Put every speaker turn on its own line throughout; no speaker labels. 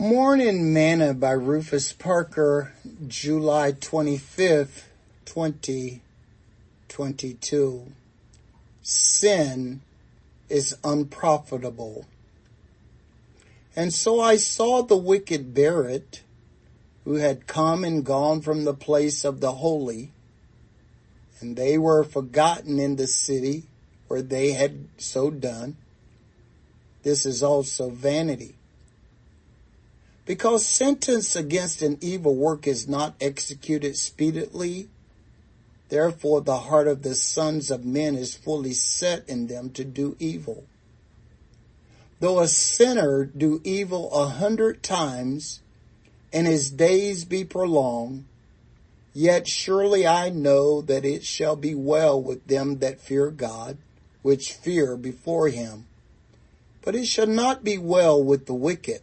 Morning Manna by Rufus Parker, July 25th, 2022. Sin is unprofitable. And so I saw the wicked it, who had come and gone from the place of the holy, and they were forgotten in the city where they had so done. This is also vanity. Because sentence against an evil work is not executed speedily, therefore the heart of the sons of men is fully set in them to do evil. Though a sinner do evil a hundred times, and his days be prolonged, yet surely I know that it shall be well with them that fear God, which fear before him. But it shall not be well with the wicked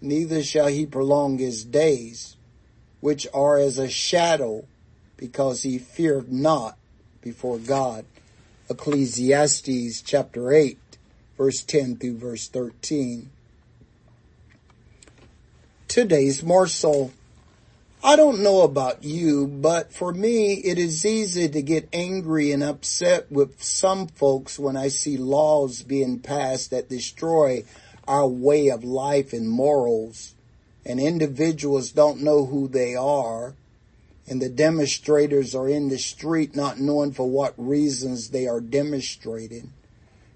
neither shall he prolong his days, which are as a shadow, because he feared not before God. Ecclesiastes chapter 8, verse 10 through verse 13. Today's morsel. I don't know about you, but for me, it is easy to get angry and upset with some folks when I see laws being passed that destroy our way of life and morals and individuals don't know who they are and the demonstrators are in the street not knowing for what reasons they are demonstrating.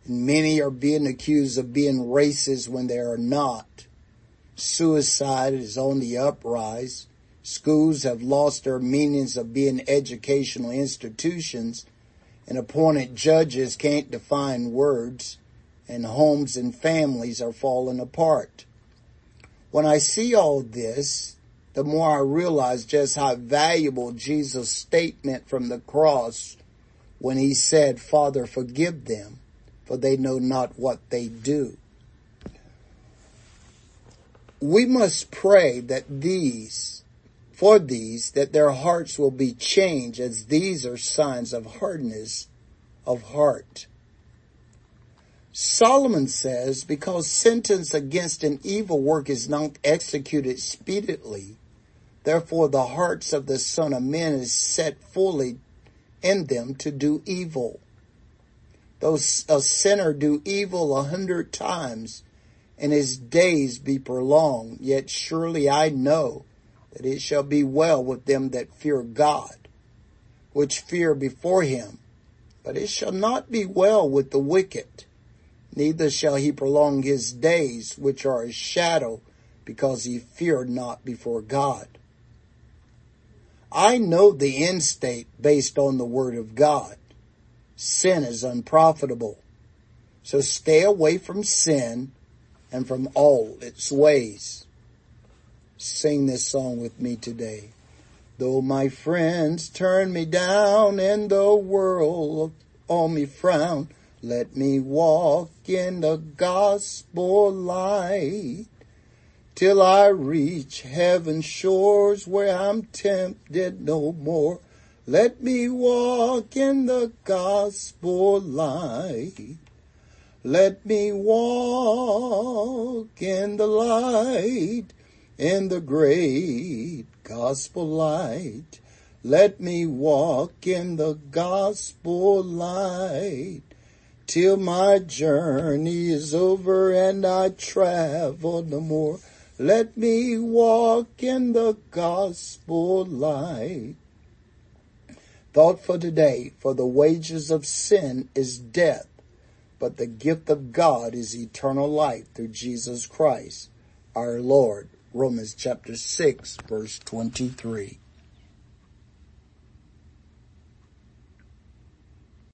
And many are being accused of being racist when they are not. Suicide is on the uprise. Schools have lost their meanings of being educational institutions and appointed judges can't define words and homes and families are falling apart. When I see all this, the more I realize just how valuable Jesus' statement from the cross when he said, Father, forgive them, for they know not what they do. We must pray that these, for these, that their hearts will be changed as these are signs of hardness of heart. Solomon says, because sentence against an evil work is not executed speedily, therefore the hearts of the son of men is set fully in them to do evil. Though a sinner do evil a hundred times and his days be prolonged, yet surely I know that it shall be well with them that fear God, which fear before him. But it shall not be well with the wicked neither shall he prolong his days, which are a shadow, because he feared not before God. I know the end state based on the word of God. Sin is unprofitable. So stay away from sin and from all its ways. Sing this song with me today. Though my friends turn me down and the world on me frown, let me walk in the gospel light till I reach heaven's shores where I'm tempted no more. Let me walk in the gospel light. Let me walk in the light, in the great gospel light. Let me walk in the gospel light till my journey is over and I travel no more. Let me walk in the gospel light. Thought for today, for the wages of sin is death, but the gift of God is eternal life through Jesus Christ, our Lord. Romans chapter 6 verse 23.